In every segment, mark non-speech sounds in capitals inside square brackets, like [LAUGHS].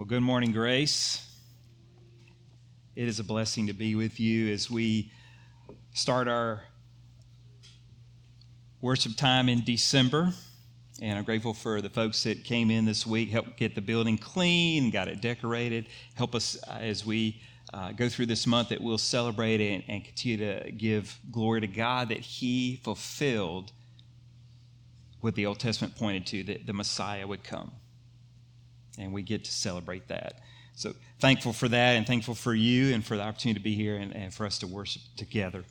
Well, good morning, Grace. It is a blessing to be with you as we start our worship time in December. And I'm grateful for the folks that came in this week, helped get the building clean, got it decorated, help us as we uh, go through this month that we'll celebrate and, and continue to give glory to God that He fulfilled what the Old Testament pointed to, that the Messiah would come. And we get to celebrate that. So thankful for that and thankful for you and for the opportunity to be here and, and for us to worship together.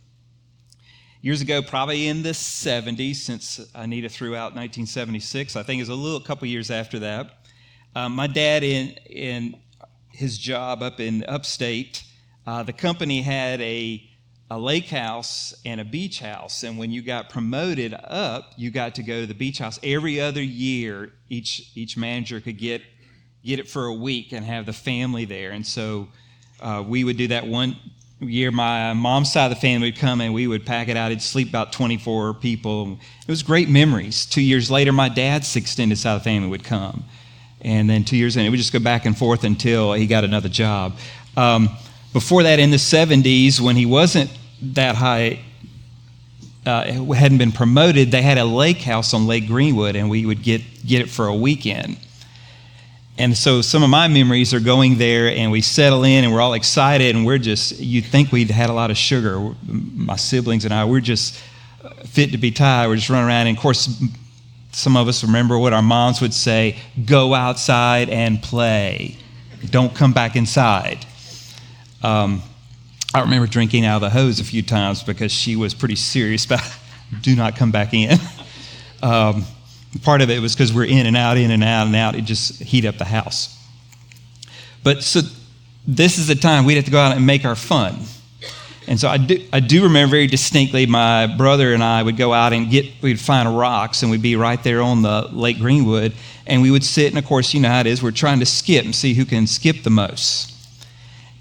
Years ago, probably in the 70s, since Anita threw out 1976, I think it was a little couple years after that. Um, my dad, in, in his job up in upstate, uh, the company had a a lake house and a beach house. And when you got promoted up, you got to go to the beach house every other year. Each each manager could get get it for a week and have the family there. And so uh, we would do that one year. My mom's side of the family would come and we would pack it out. It'd sleep about 24 people. It was great memories. Two years later, my dad's extended side of the family would come. And then two years in, it would just go back and forth until he got another job. Um, before that, in the 70s, when he wasn't that high, uh, hadn't been promoted, they had a lake house on Lake Greenwood, and we would get, get it for a weekend. And so some of my memories are going there, and we settle in, and we're all excited, and we're just, you'd think we'd had a lot of sugar. My siblings and I, we're just fit to be tied. We're just running around. And of course, some of us remember what our moms would say go outside and play, don't come back inside. Um, I remember drinking out of the hose a few times because she was pretty serious about [LAUGHS] do not come back in. [LAUGHS] Um, Part of it was because we're in and out, in and out, and out. It just heat up the house. But so this is the time we'd have to go out and make our fun. And so I do, I do remember very distinctly my brother and I would go out and get, we'd find rocks and we'd be right there on the Lake Greenwood. And we would sit, and of course, you know how it is, we're trying to skip and see who can skip the most.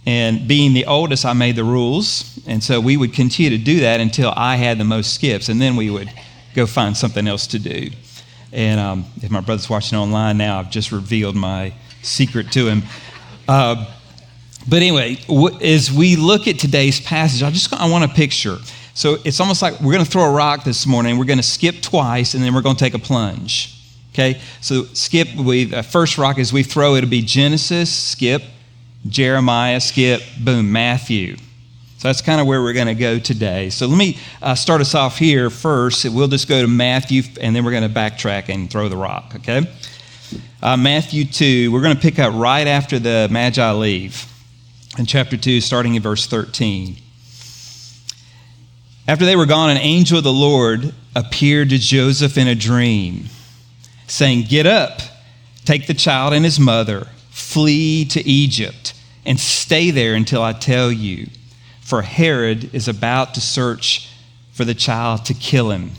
And being the oldest, I made the rules. And so we would continue to do that until I had the most skips. And then we would go find something else to do. And um, if my brother's watching online now, I've just revealed my secret to him. Uh, but anyway, w- as we look at today's passage, I just I want a picture. So it's almost like we're going to throw a rock this morning. We're going to skip twice, and then we're going to take a plunge. Okay. So skip. We the first rock as we throw it'll be Genesis, skip, Jeremiah, skip, boom, Matthew. So that's kind of where we're going to go today. So let me uh, start us off here first. We'll just go to Matthew and then we're going to backtrack and throw the rock, okay? Uh, Matthew 2, we're going to pick up right after the Magi leave in chapter 2, starting in verse 13. After they were gone, an angel of the Lord appeared to Joseph in a dream, saying, Get up, take the child and his mother, flee to Egypt, and stay there until I tell you for Herod is about to search for the child to kill him.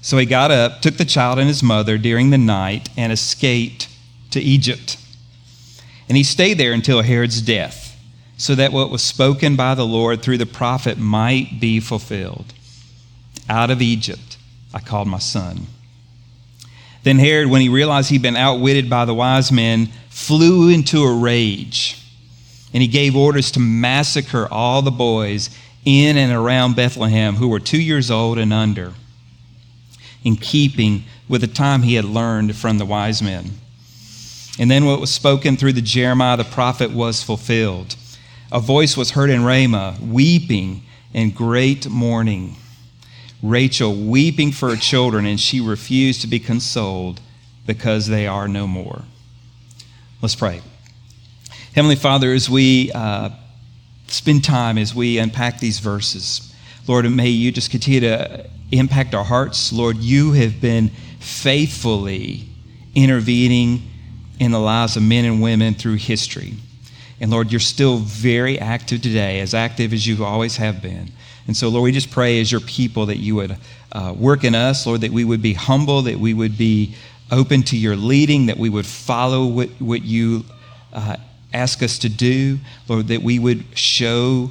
So he got up, took the child and his mother during the night, and escaped to Egypt. And he stayed there until Herod's death, so that what was spoken by the Lord through the prophet might be fulfilled. Out of Egypt I called my son. Then Herod, when he realized he'd been outwitted by the wise men, flew into a rage and he gave orders to massacre all the boys in and around Bethlehem who were two years old and under, in keeping with the time he had learned from the wise men. And then what was spoken through the Jeremiah the prophet was fulfilled. A voice was heard in Ramah, weeping and great mourning. Rachel weeping for her children, and she refused to be consoled because they are no more. Let's pray. Heavenly Father, as we uh, spend time, as we unpack these verses, Lord, may you just continue to impact our hearts. Lord, you have been faithfully intervening in the lives of men and women through history. And Lord, you're still very active today, as active as you always have been. And so, Lord, we just pray as your people that you would uh, work in us, Lord, that we would be humble, that we would be open to your leading, that we would follow what, what you uh, ask us to do, Lord, that we would show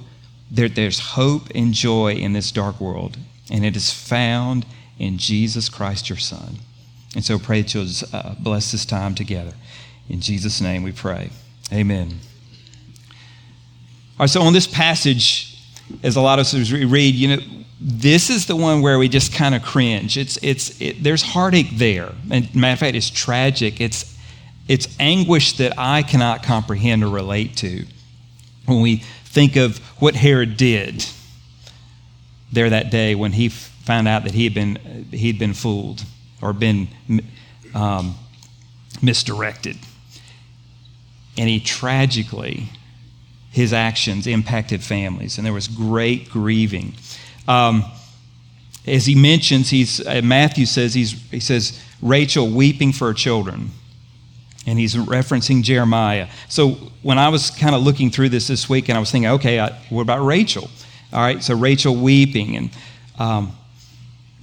that there's hope and joy in this dark world, and it is found in Jesus Christ, your Son. And so pray that you'll uh, bless this time together. In Jesus' name we pray. Amen. All right, so on this passage, as a lot of us read, you know, this is the one where we just kind of cringe. It's, it's, it, there's heartache there. And matter of fact, it's tragic. It's, it's anguish that I cannot comprehend or relate to when we think of what Herod did there that day when he found out that he had been, he'd been fooled or been um, misdirected. And he tragically, his actions impacted families, and there was great grieving. Um, as he mentions, he's, uh, Matthew says, he's, he says, Rachel weeping for her children. And he's referencing Jeremiah. So when I was kind of looking through this this week, and I was thinking, okay, I, what about Rachel? All right, so Rachel weeping, and um,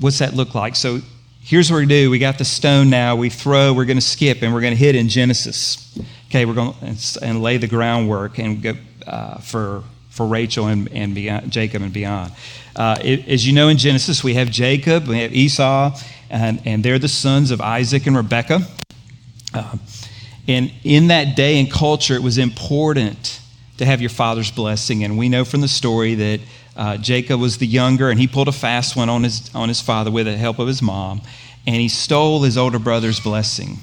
what's that look like? So here's what we do we got the stone now, we throw, we're going to skip, and we're going to hit in Genesis. Okay, we're going to and lay the groundwork and go uh, for, for Rachel and, and beyond, Jacob and beyond. Uh, it, as you know, in Genesis, we have Jacob, we have Esau, and, and they're the sons of Isaac and Rebekah. Uh, and in that day and culture, it was important to have your father's blessing. And we know from the story that uh, Jacob was the younger, and he pulled a fast one on his, on his father with the help of his mom, and he stole his older brother's blessing.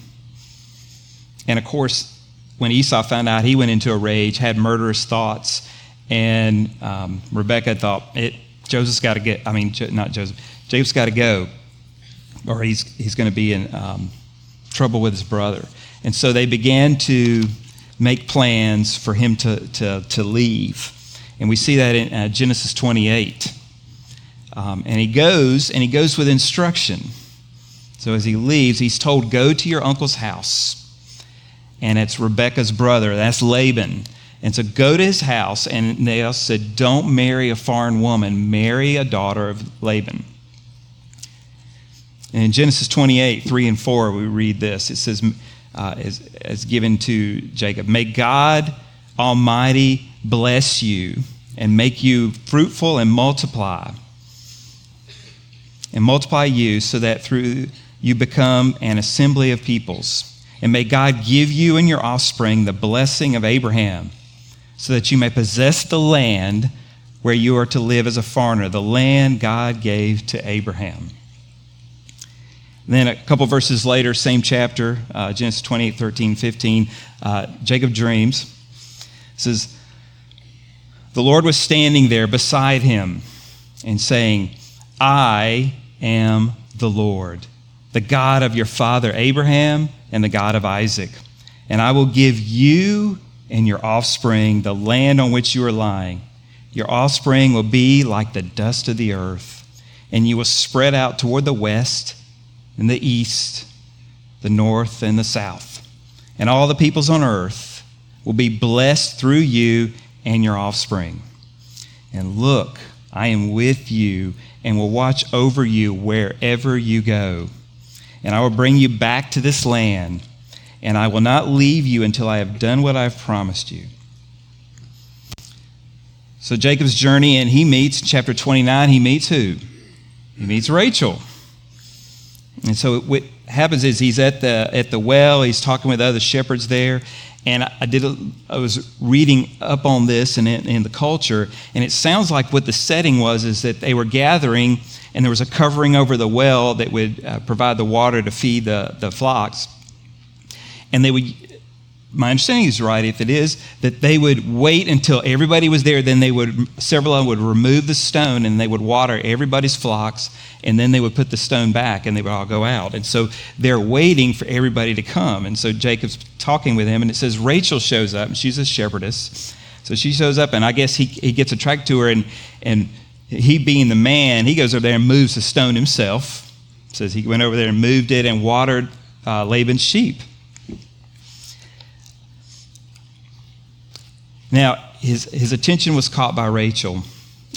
And of course, when Esau found out, he went into a rage, had murderous thoughts, and um, Rebecca thought, it, Joseph's got to get, I mean, not Joseph, Jacob's got to go, or he's, he's going to be in um, trouble with his brother. And so they began to make plans for him to, to, to leave. And we see that in uh, Genesis 28. Um, and he goes, and he goes with instruction. So as he leaves, he's told, Go to your uncle's house. And it's Rebecca's brother, that's Laban. And so go to his house, and they also said, Don't marry a foreign woman, marry a daughter of Laban. And in Genesis 28, 3 and 4, we read this. It says, uh, as, as given to Jacob, May God Almighty bless you and make you fruitful and multiply. And multiply you so that through you become an assembly of peoples. And may God give you and your offspring the blessing of Abraham so that you may possess the land where you are to live as a foreigner, the land God gave to Abraham. Then a couple verses later, same chapter, uh, Genesis 28, 13, 15, uh, Jacob dreams. It says, The Lord was standing there beside him and saying, I am the Lord, the God of your father Abraham and the God of Isaac. And I will give you and your offspring the land on which you are lying. Your offspring will be like the dust of the earth, and you will spread out toward the west and the east, the north and the south. And all the peoples on earth will be blessed through you and your offspring. And look, I am with you and will watch over you wherever you go. And I will bring you back to this land and I will not leave you until I have done what I've promised you. So Jacob's journey, and he meets, chapter 29, he meets who? He meets Rachel. And so what happens is he's at the, at the well, he's talking with other shepherds there. And I, did a, I was reading up on this and in, in the culture, and it sounds like what the setting was is that they were gathering, and there was a covering over the well that would uh, provide the water to feed the, the flocks and they would my understanding is right if it is that they would wait until everybody was there then they would several would remove the stone and they would water everybody's flocks and then they would put the stone back and they would all go out. And so they're waiting for everybody to come. And so jacob's talking with him and it says rachel shows up and she's a shepherdess. So she shows up and i guess he, he gets attracted to her and and he being the man he goes over there and moves the stone himself. Says he went over there and moved it and watered uh, laban's sheep Now, his, his attention was caught by Rachel.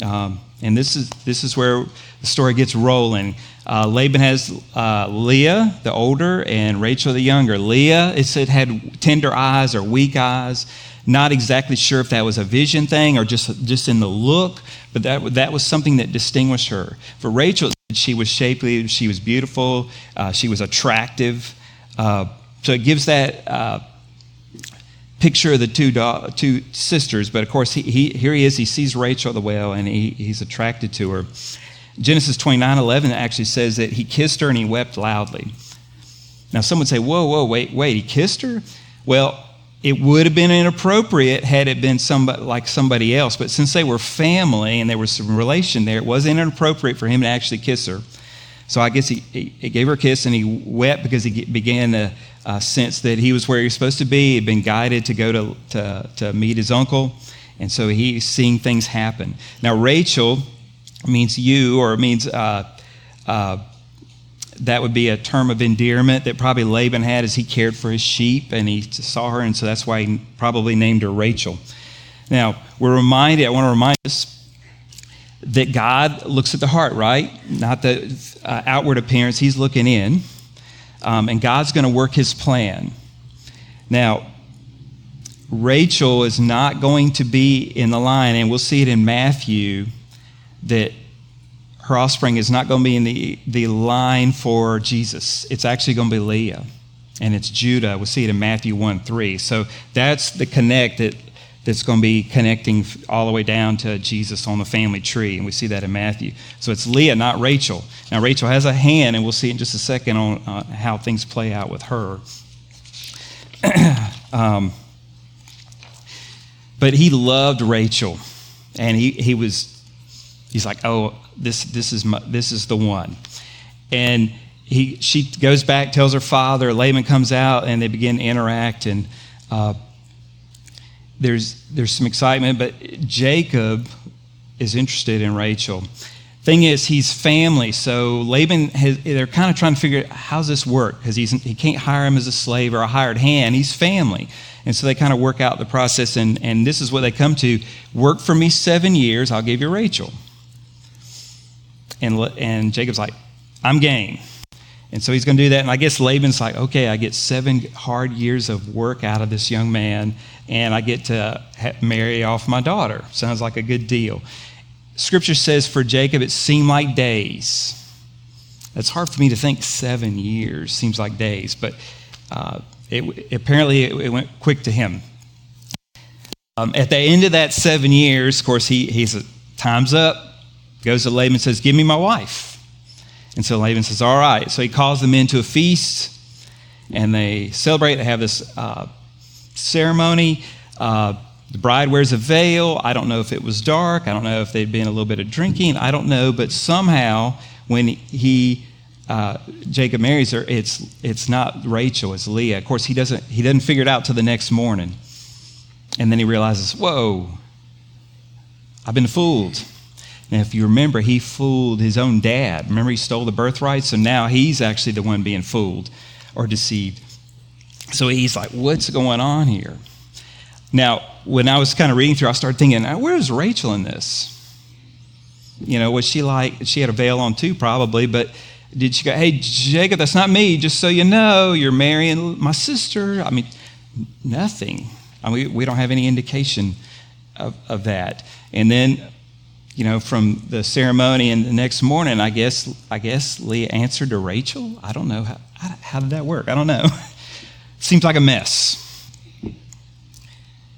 Um, and this is, this is where the story gets rolling. Uh, Laban has uh, Leah, the older, and Rachel, the younger. Leah, it said, had tender eyes or weak eyes. Not exactly sure if that was a vision thing or just, just in the look, but that, that was something that distinguished her. For Rachel, she was shapely, she was beautiful, uh, she was attractive. Uh, so it gives that uh, picture of the two, do- two sisters, but of course, he, he, here he is. He sees Rachel the well and he, he's attracted to her. Genesis 29 11 actually says that he kissed her and he wept loudly. Now, some would say, whoa, whoa, wait, wait, he kissed her? Well, it would have been inappropriate had it been somebody like somebody else, but since they were family and there was some relation there, it wasn't inappropriate for him to actually kiss her. So I guess he, he gave her a kiss and he wept because he began to uh, sense that he was where he was supposed to be. He'd been guided to go to, to, to meet his uncle, and so he's seeing things happen. Now, Rachel means ewe, or it means uh, uh, that would be a term of endearment that probably Laban had as he cared for his sheep and he saw her, and so that's why he probably named her Rachel. Now, we're reminded, I want to remind us that God looks at the heart, right? Not the uh, outward appearance, He's looking in, um, and God's going to work His plan. Now, Rachel is not going to be in the line, and we'll see it in Matthew that her offspring is not going to be in the, the line for Jesus. It's actually going to be Leah, and it's Judah. We'll see it in Matthew 1 3. So that's the connect that, that's going to be connecting all the way down to Jesus on the family tree, and we see that in Matthew. So it's Leah, not Rachel. Now, Rachel has a hand, and we'll see in just a second on uh, how things play out with her. [CLEARS THROAT] um, but he loved Rachel, and he, he was he's like, oh, this, this, is, my, this is the one. And he, she goes back, tells her father, Laban comes out, and they begin to interact. And uh, there's, there's some excitement, but Jacob is interested in Rachel. Thing is, he's family, so Laban, has, they're kind of trying to figure out how's this work because he can't hire him as a slave or a hired hand. He's family. And so they kind of work out the process, and, and this is what they come to work for me seven years, I'll give you Rachel. And, and Jacob's like, I'm game. And so he's going to do that. And I guess Laban's like, okay, I get seven hard years of work out of this young man, and I get to marry off my daughter. Sounds like a good deal. Scripture says for Jacob, it seemed like days. It's hard for me to think seven years seems like days, but uh, it, apparently it, it, went quick to him. Um, at the end of that seven years, of course, he, he's time's up goes to Laban and says, Give me my wife. And so Laban says, All right. So he calls them into a feast and they celebrate. They have this uh, ceremony. Uh, the bride wears a veil. I don't know if it was dark. I don't know if they'd been a little bit of drinking. I don't know. But somehow, when he uh, Jacob marries her, it's it's not Rachel, it's Leah. Of course, he doesn't he doesn't figure it out till the next morning, and then he realizes, whoa, I've been fooled. Now, if you remember, he fooled his own dad. Remember, he stole the birthright? So now he's actually the one being fooled or deceived. So he's like, what's going on here? Now, when I was kind of reading through, I started thinking, where's Rachel in this? You know, was she like, she had a veil on too, probably, but did she go, hey, Jacob, that's not me, just so you know, you're marrying my sister? I mean, nothing. I mean, we don't have any indication of, of that. And then you know, from the ceremony and the next morning, I guess, I guess Leah answered to Rachel. I don't know. How, how did that work? I don't know. [LAUGHS] Seems like a mess.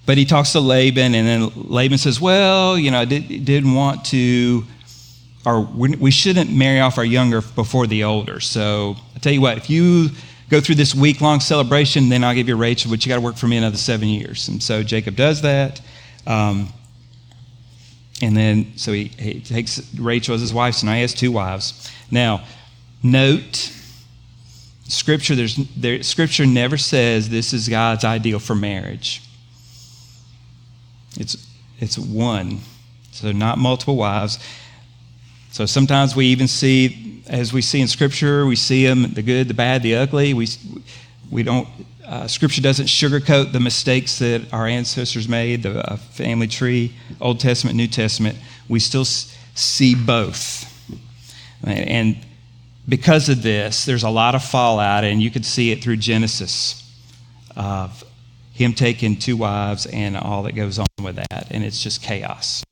But he talks to Laban, and then Laban says, Well, you know, I did, didn't want to, or we shouldn't marry off our younger before the older. So I tell you what, if you go through this week long celebration, then I'll give you Rachel, but you got to work for me another seven years. And so Jacob does that. Um, and then, so he, he takes Rachel as his wife, so now he has two wives. Now, note, Scripture, there's, there, Scripture never says this is God's ideal for marriage. It's, it's one, so not multiple wives. So sometimes we even see, as we see in Scripture, we see them the good, the bad, the ugly. We, we don't uh, scripture doesn't sugarcoat the mistakes that our ancestors made, the uh, family tree, Old Testament, New Testament. We still s- see both. And because of this, there's a lot of fallout, and you could see it through Genesis of him taking two wives and all that goes on with that. And it's just chaos.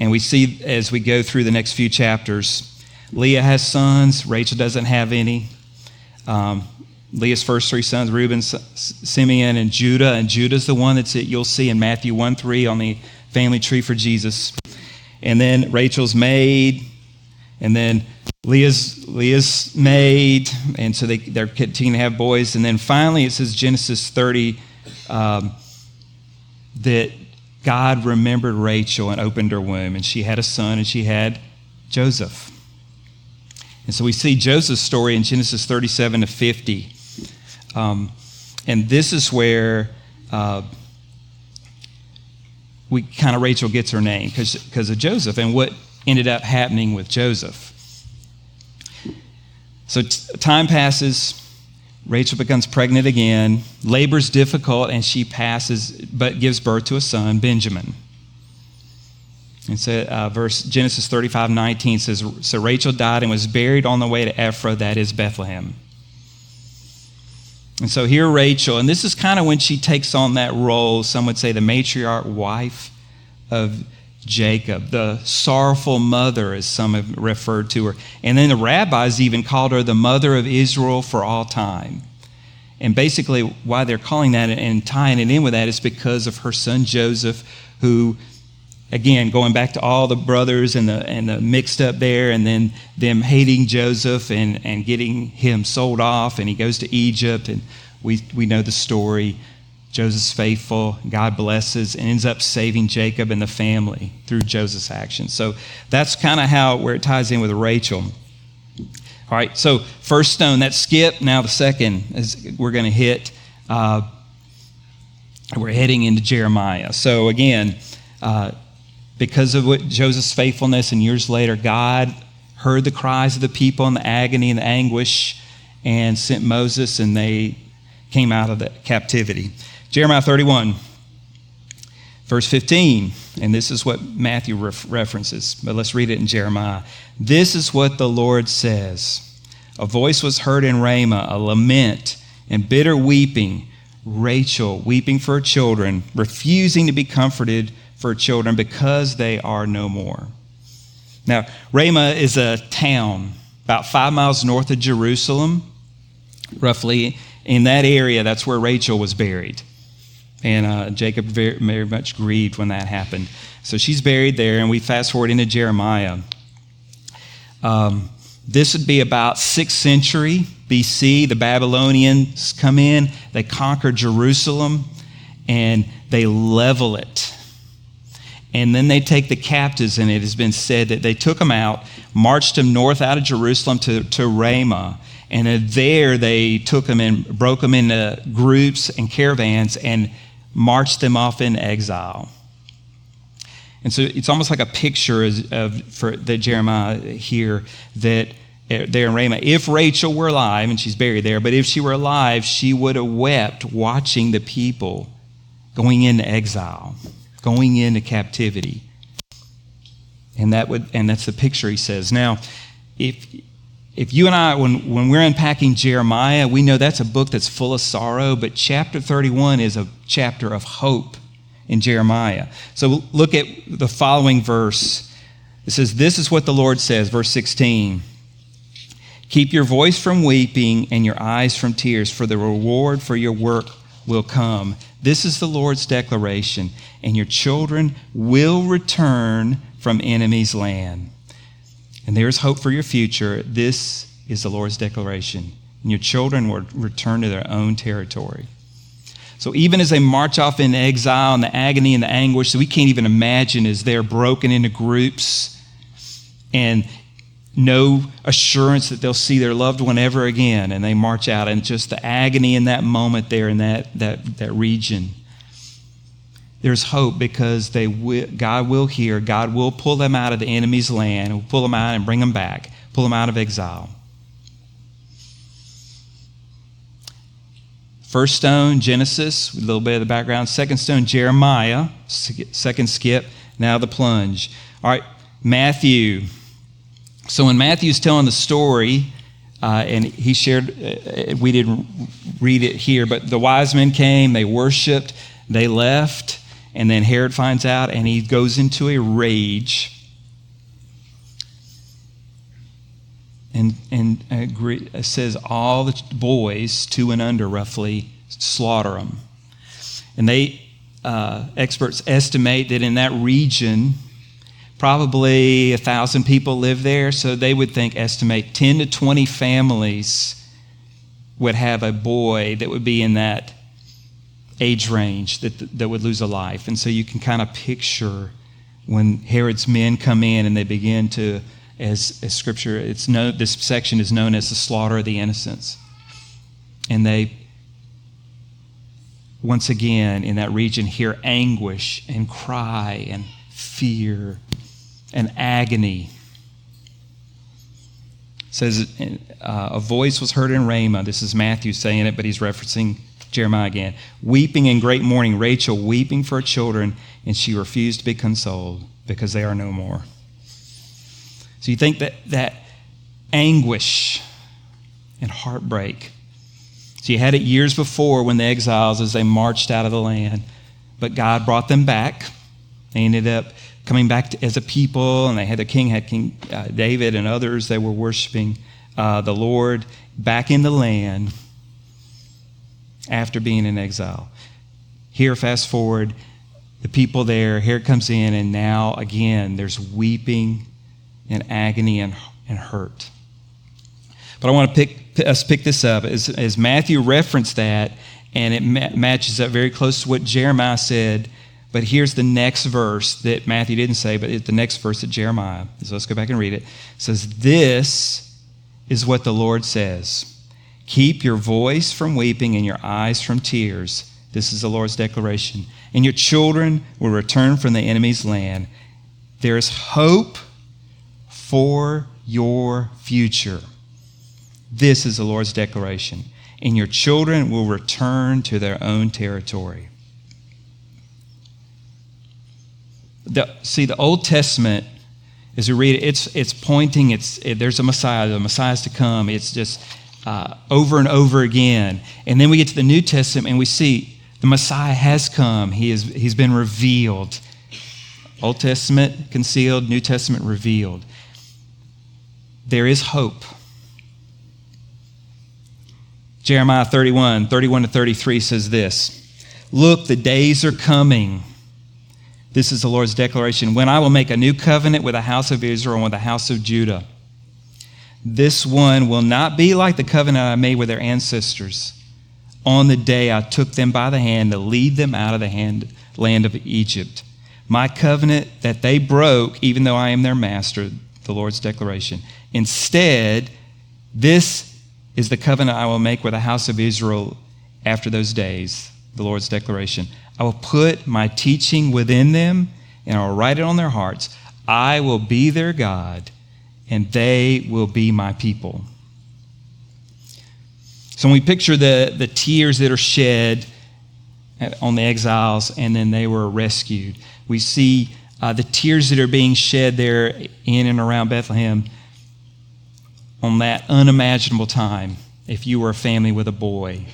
And we see as we go through the next few chapters, Leah has sons, Rachel doesn't have any. Um, Leah's first three sons, Reuben, Simeon, and Judah. And Judah's the one that's you'll see in Matthew 1 3 on the family tree for Jesus. And then Rachel's maid, and then Leah's, Leah's maid, and so they, they're continuing to have boys. And then finally, it says Genesis 30 um, that God remembered Rachel and opened her womb, and she had a son, and she had Joseph. And so we see Joseph's story in Genesis 37 to 50. Um, and this is where uh, we kind of Rachel gets her name because of Joseph and what ended up happening with Joseph. So t- time passes. Rachel becomes pregnant again. Labor's difficult, and she passes, but gives birth to a son, Benjamin. And so, uh, verse Genesis 35 19 says, So Rachel died and was buried on the way to Ephrath, that is Bethlehem. And so here, Rachel, and this is kind of when she takes on that role, some would say the matriarch wife of Jacob, the sorrowful mother, as some have referred to her. And then the rabbis even called her the mother of Israel for all time. And basically, why they're calling that and tying it in with that is because of her son Joseph, who, again, going back to all the brothers and the, and the mixed up there, and then them hating Joseph and, and getting him sold off, and he goes to Egypt, and we, we know the story. Joseph's faithful. God blesses and ends up saving Jacob and the family through Joseph's actions. So that's kind of how where it ties in with Rachel. All right, so first stone, that skip. Now the second is we're going to hit. Uh, we're heading into Jeremiah. So again, uh, because of what Joseph's faithfulness, and years later, God heard the cries of the people and the agony and the anguish, and sent Moses, and they came out of the captivity. Jeremiah 31, verse 15, and this is what Matthew ref- references, but let's read it in Jeremiah. This is what the Lord says A voice was heard in Ramah, a lament and bitter weeping, Rachel weeping for her children, refusing to be comforted for children because they are no more. Now, Ramah is a town about five miles north of Jerusalem, roughly. In that area, that's where Rachel was buried. And uh, Jacob very, very much grieved when that happened. So she's buried there, and we fast forward into Jeremiah. Um, this would be about 6th century BC. The Babylonians come in, they conquer Jerusalem, and they level it. And then they take the captives, and it has been said that they took them out, marched them north out of Jerusalem to, to Ramah. And there they took them and broke them into groups and caravans and marched them off in exile. And so it's almost like a picture of, for that Jeremiah here that there in Ramah. If Rachel were alive, and she's buried there, but if she were alive, she would have wept watching the people going into exile, going into captivity. And that would and that's the picture he says. Now, if if you and I, when, when we're unpacking Jeremiah, we know that's a book that's full of sorrow, but chapter 31 is a chapter of hope in Jeremiah. So look at the following verse. It says, This is what the Lord says, verse 16. Keep your voice from weeping and your eyes from tears, for the reward for your work will come. This is the Lord's declaration, and your children will return from enemies' land and there is hope for your future. This is the Lord's declaration. And your children will return to their own territory. So even as they march off in exile and the agony and the anguish that we can't even imagine as they're broken into groups and no assurance that they'll see their loved one ever again and they march out and just the agony in that moment there in that, that, that region there's hope because they God will hear, God will pull them out of the enemy's land, will pull them out and bring them back, pull them out of exile. First stone, Genesis, a little bit of the background. Second stone, Jeremiah. Second skip, now the plunge. All right, Matthew. So when Matthew's telling the story, uh, and he shared, uh, we didn't read it here, but the wise men came, they worshiped, they left. And then Herod finds out and he goes into a rage. and, and agree, says all the boys, two and under roughly, slaughter them. And they, uh, experts estimate that in that region, probably a thousand people live there. So they would think, estimate 10 to 20 families would have a boy that would be in that age range that, that would lose a life. And so you can kind of picture when Herod's men come in and they begin to, as, as scripture, it's known, this section is known as the slaughter of the innocents. And they, once again, in that region, hear anguish and cry and fear and agony. It says uh, a voice was heard in Ramah. This is Matthew saying it, but he's referencing Jeremiah again. Weeping in great mourning, Rachel weeping for her children, and she refused to be consoled because they are no more. So you think that that anguish and heartbreak. So you had it years before when the exiles, as they marched out of the land, but God brought them back. They ended up coming back to, as a people, and they had the king had King uh, David and others. They were worshiping uh, the Lord back in the land after being in exile. Here, fast forward, the people there, here it comes in, and now again, there's weeping and agony and, and hurt. But I want to pick us pick this up as, as Matthew referenced that, and it ma- matches up very close to what Jeremiah said. But here's the next verse that Matthew didn't say, but the next verse that Jeremiah. So let's go back and read it. It says, This is what the Lord says. Keep your voice from weeping and your eyes from tears. This is the Lord's declaration. And your children will return from the enemy's land. There is hope for your future. This is the Lord's declaration. And your children will return to their own territory. The, see, the Old Testament, as we read it, it's, it's pointing, it's, it, there's a Messiah, the Messiah's to come. It's just uh, over and over again. And then we get to the New Testament and we see the Messiah has come, he is, he's been revealed. Old Testament concealed, New Testament revealed. There is hope. Jeremiah 31, 31 to 33 says this Look, the days are coming. This is the Lord's declaration when I will make a new covenant with the house of Israel and with the house of Judah this one will not be like the covenant I made with their ancestors on the day I took them by the hand to lead them out of the hand, land of Egypt. My covenant that they broke, even though I am their master, the Lord's declaration. Instead, this is the covenant I will make with the house of Israel after those days, the Lord's declaration. I will put my teaching within them and I will write it on their hearts. I will be their God and they will be my people. So when we picture the, the tears that are shed on the exiles and then they were rescued, we see uh, the tears that are being shed there in and around Bethlehem on that unimaginable time if you were a family with a boy.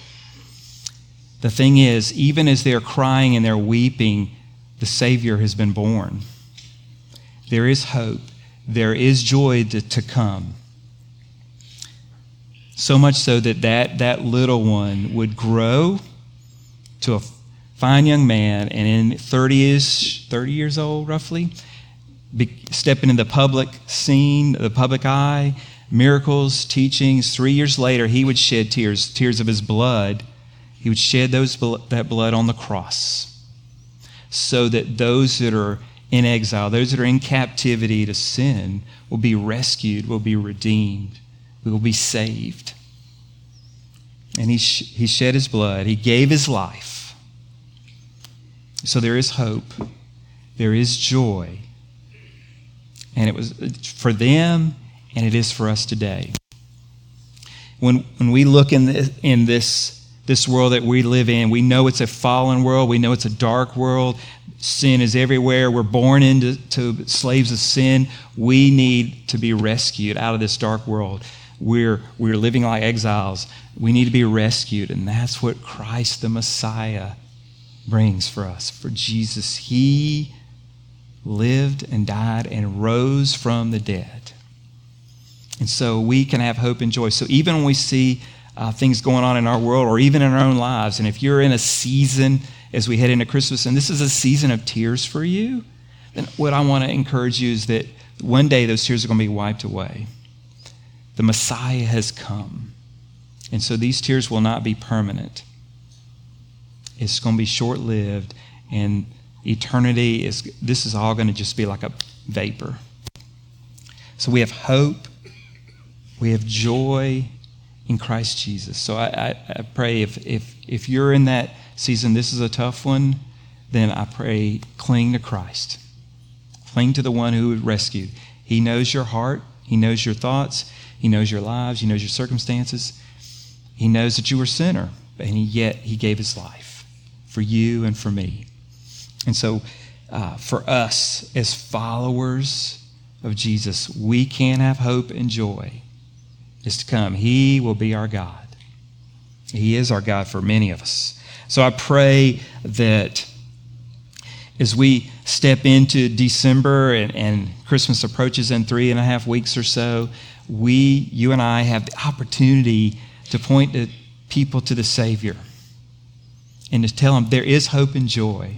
The thing is, even as they're crying and they're weeping, the Savior has been born. There is hope there is joy to, to come. So much so that, that that little one would grow to a fine young man, and in 30 is 30 years old, roughly, be, step into the public scene, the public eye, miracles, teachings. Three years later, he would shed tears, tears of his blood. He would shed those, that blood on the cross so that those that are in exile, those that are in captivity to sin, will be rescued, will be redeemed, will be saved. And he, sh- he shed his blood, he gave his life. So there is hope, there is joy. And it was for them, and it is for us today. When, when we look in in this this world that we live in. We know it's a fallen world. We know it's a dark world. Sin is everywhere. We're born into to slaves of sin. We need to be rescued out of this dark world. We're, we're living like exiles. We need to be rescued. And that's what Christ the Messiah brings for us. For Jesus, He lived and died and rose from the dead. And so we can have hope and joy. So even when we see uh, things going on in our world or even in our own lives, and if you're in a season as we head into Christmas, and this is a season of tears for you, then what I want to encourage you is that one day those tears are going to be wiped away. The Messiah has come. And so these tears will not be permanent. It's going to be short lived, and eternity is, this is all going to just be like a vapor. So we have hope, we have joy in Christ Jesus. So I, I, I pray if, if, if you're in that season, this is a tough one, then I pray cling to Christ. Cling to the one who rescued. He knows your heart, He knows your thoughts, He knows your lives, He knows your circumstances. He knows that you were a sinner, and yet He gave His life for you and for me. And so, uh, for us as followers of Jesus, we can have hope and joy is to come. He will be our God. He is our God for many of us. So I pray that as we step into December and, and, Christmas approaches in three and a half weeks or so, we, you and I, have the opportunity to point to people to the Savior and to tell them there is hope and joy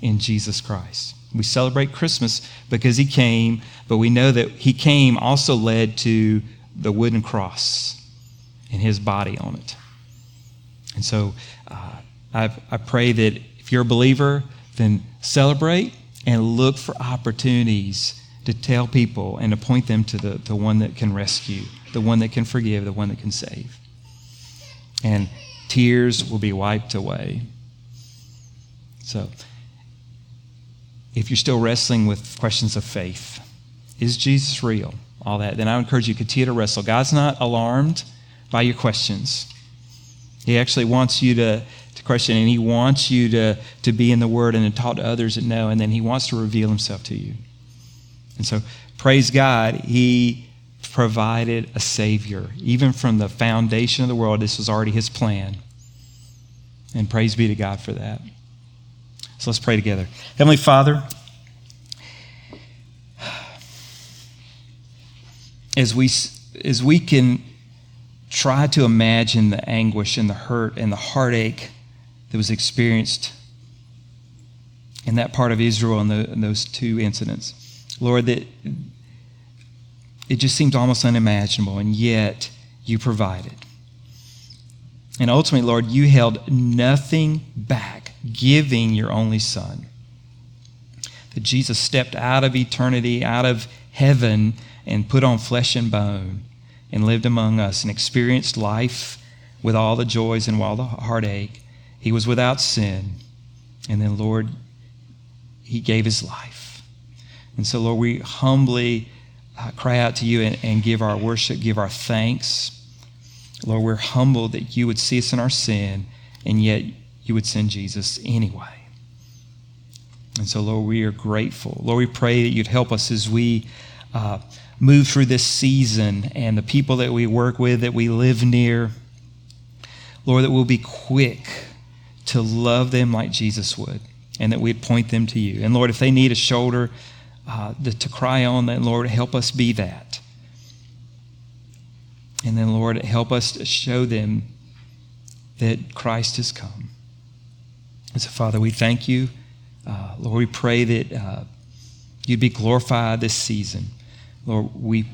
in Jesus Christ. We celebrate Christmas because He came, but we know that He came also led to the wooden cross and His body on it. And so uh, I, I pray that if you're a believer, then celebrate and look for opportunities to tell people and to point them to the, the one that can rescue, the one that can forgive, the one that can save. And tears will be wiped away. So, if you're still wrestling with questions of faith, is Jesus real? All that, then I encourage you to continue to wrestle. God's not alarmed by your questions. He actually wants you to, to question, and He wants you to, to be in the Word and to talk to others that know, and then He wants to reveal Himself to you. And so, praise God, He provided a Savior. Even from the foundation of the world, this was already His plan. And praise be to God for that. So let's pray together. Heavenly Father, as we, as we can try to imagine the anguish and the hurt and the heartache that was experienced in that part of Israel in, the, in those two incidents, Lord, that it just seems almost unimaginable, and yet you provided. And ultimately, Lord, you held nothing back, giving your only Son. That Jesus stepped out of eternity, out of heaven, and put on flesh and bone and lived among us and experienced life with all the joys and all the heartache. He was without sin. And then, Lord, He gave His life. And so, Lord, we humbly uh, cry out to you and, and give our worship, give our thanks. Lord, we're humbled that you would see us in our sin, and yet you would send Jesus anyway. And so, Lord, we are grateful. Lord, we pray that you'd help us as we uh, move through this season and the people that we work with, that we live near. Lord, that we'll be quick to love them like Jesus would, and that we'd point them to you. And Lord, if they need a shoulder, uh, to cry on that, Lord, help us be that. And then, Lord, help us to show them that Christ has come. And so, Father, we thank you. Uh, Lord, we pray that uh, you'd be glorified this season. Lord, we,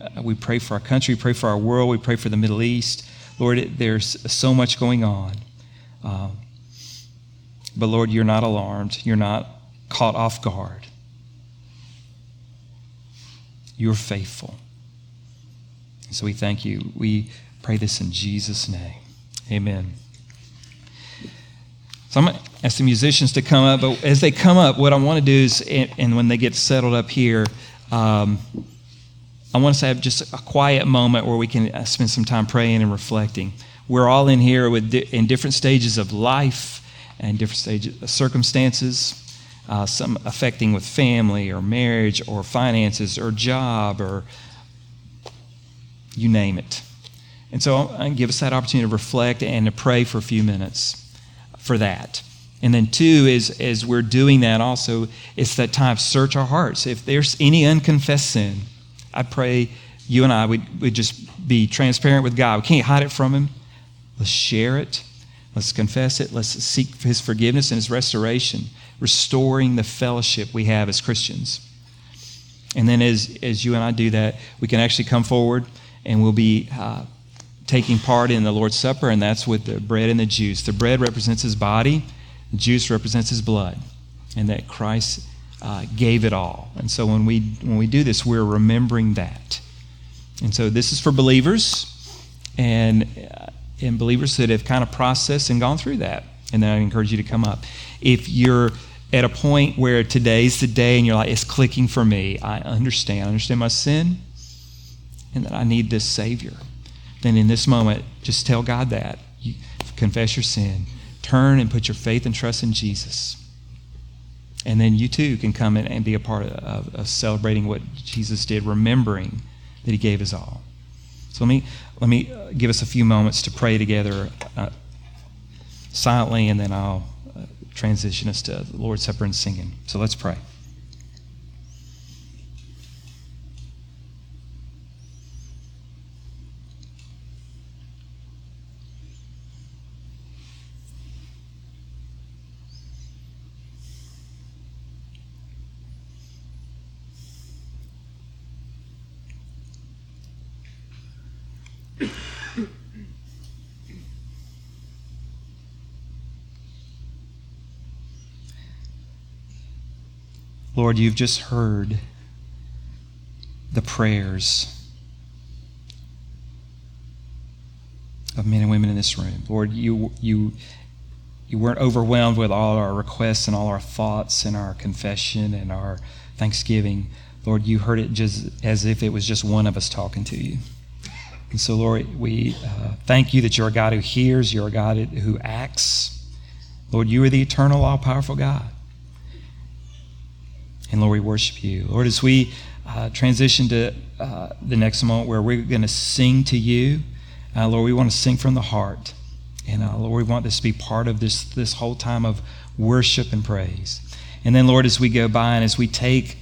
uh, we pray for our country, we pray for our world, we pray for the Middle East. Lord, it, there's so much going on. Uh, but Lord, you're not alarmed, you're not caught off guard. You're faithful. So we thank you. We pray this in Jesus' name. Amen. So I'm going to ask the musicians to come up, but as they come up, what I want to do is, and when they get settled up here, um, I want us to have just a quiet moment where we can uh, spend some time praying and reflecting. We're all in here with di- in different stages of life and different stages of circumstances uh, some affecting with family or marriage or finances or job or you name it. And so I give us that opportunity to reflect and to pray for a few minutes for that. And then two is as we're doing that also, it's that time of search our hearts. If there's any unconfessed sin, I pray you and I would, would just be transparent with God. We can't hide it from Him. Let's share it. Let's confess it. Let's seek His forgiveness and His restoration, restoring the fellowship we have as Christians. And then, as, as you and I do that, we can actually come forward and we'll be uh, taking part in the Lord's Supper, and that's with the bread and the juice. The bread represents His body, juice represents His blood, and that Christ uh, gave it all. And so, when we, when we do this, we're remembering that. And so this is for believers and, uh, and believers that have kind of processed and gone through that. And then I encourage you to come up. If you're at a point where today's the day and you're like, it's clicking for me, I understand. I understand my sin and that I need this Savior. Then in this moment, just tell God that. You confess your sin. Turn and put your faith and trust in Jesus. And then you too can come in and be a part of, of celebrating what Jesus did, remembering that he gave his all. So let me, let me uh, give us a few moments to pray together uh, silently, and then I'll uh, transition us to the Lord's Supper and singing. So let's pray. Lord, you've just heard the prayers of men and women in this room. Lord, you, you, you weren't overwhelmed with all our requests and all our thoughts and our confession and our thanksgiving. Lord, you heard it just as if it was just one of us talking to you. And so, Lord, we uh, thank you that you're a God who hears, you're a God who acts. Lord, you are the eternal, all powerful God. And Lord, we worship you. Lord, as we uh, transition to uh, the next moment where we're going to sing to you, uh, Lord, we want to sing from the heart. And uh, Lord, we want this to be part of this, this whole time of worship and praise. And then, Lord, as we go by and as we take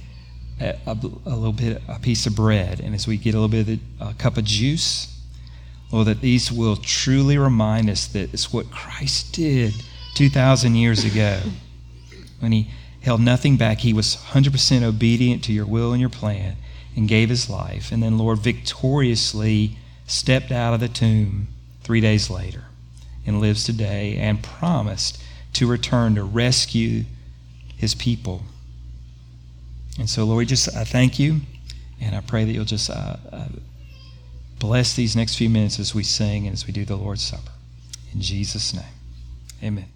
a, a, a little bit, a piece of bread, and as we get a little bit of a cup of juice, Lord, that these will truly remind us that it's what Christ did 2,000 years ago when he held nothing back. He was 100% obedient to your will and your plan and gave his life. And then, Lord, victoriously stepped out of the tomb three days later and lives today and promised to return to rescue his people. And so, Lord, just I thank you, and I pray that you'll just uh, uh, bless these next few minutes as we sing and as we do the Lord's Supper. In Jesus' name, amen.